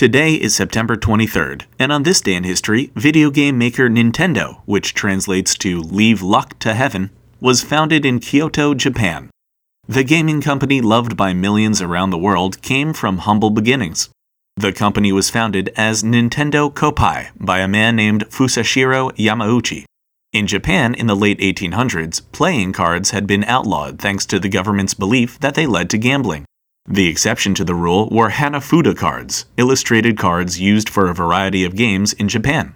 Today is September 23rd, and on this day in history, video game maker Nintendo, which translates to leave luck to heaven, was founded in Kyoto, Japan. The gaming company loved by millions around the world came from humble beginnings. The company was founded as Nintendo Koppai by a man named Fusajiro Yamauchi. In Japan in the late 1800s, playing cards had been outlawed thanks to the government's belief that they led to gambling. The exception to the rule were Hanafuda cards, illustrated cards used for a variety of games in Japan.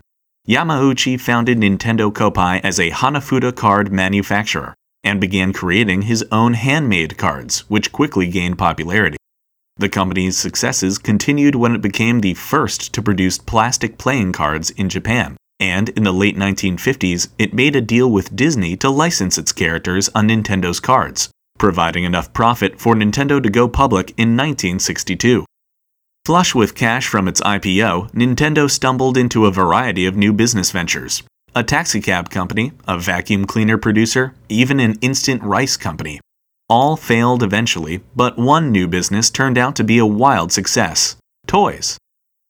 Yamauchi founded Nintendo Koppai as a Hanafuda card manufacturer and began creating his own handmade cards, which quickly gained popularity. The company's successes continued when it became the first to produce plastic playing cards in Japan, and in the late 1950s, it made a deal with Disney to license its characters on Nintendo's cards, providing enough profit for Nintendo to go public in 1962. Flush with cash from its IPO, Nintendo stumbled into a variety of new business ventures. A taxicab company, a vacuum cleaner producer, even an instant rice company. All failed eventually, but one new business turned out to be a wild success toys.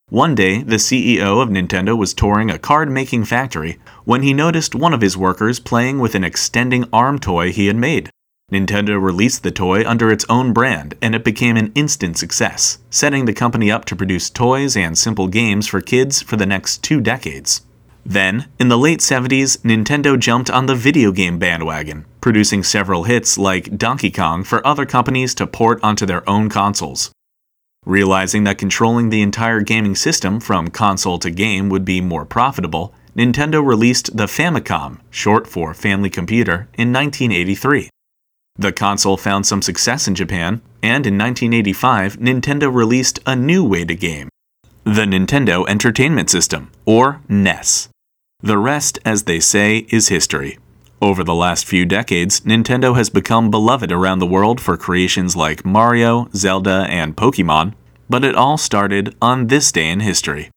One day, the CEO of Nintendo was touring a card making factory when he noticed one of his workers playing with an extending arm toy he had made. Nintendo released the toy under its own brand, and it became an instant success, setting the company up to produce toys and simple games for kids for the next two decades. Then, in the late 70s, Nintendo jumped on the video game bandwagon, producing several hits like Donkey Kong for other companies to port onto their own consoles. Realizing that controlling the entire gaming system from console to game would be more profitable, Nintendo released the Famicom, short for Family Computer, in 1983. The console found some success in Japan, and in 1985, Nintendo released a new way to game the Nintendo Entertainment System, or NES. The rest, as they say, is history. Over the last few decades, Nintendo has become beloved around the world for creations like Mario, Zelda, and Pokemon, but it all started on this day in history.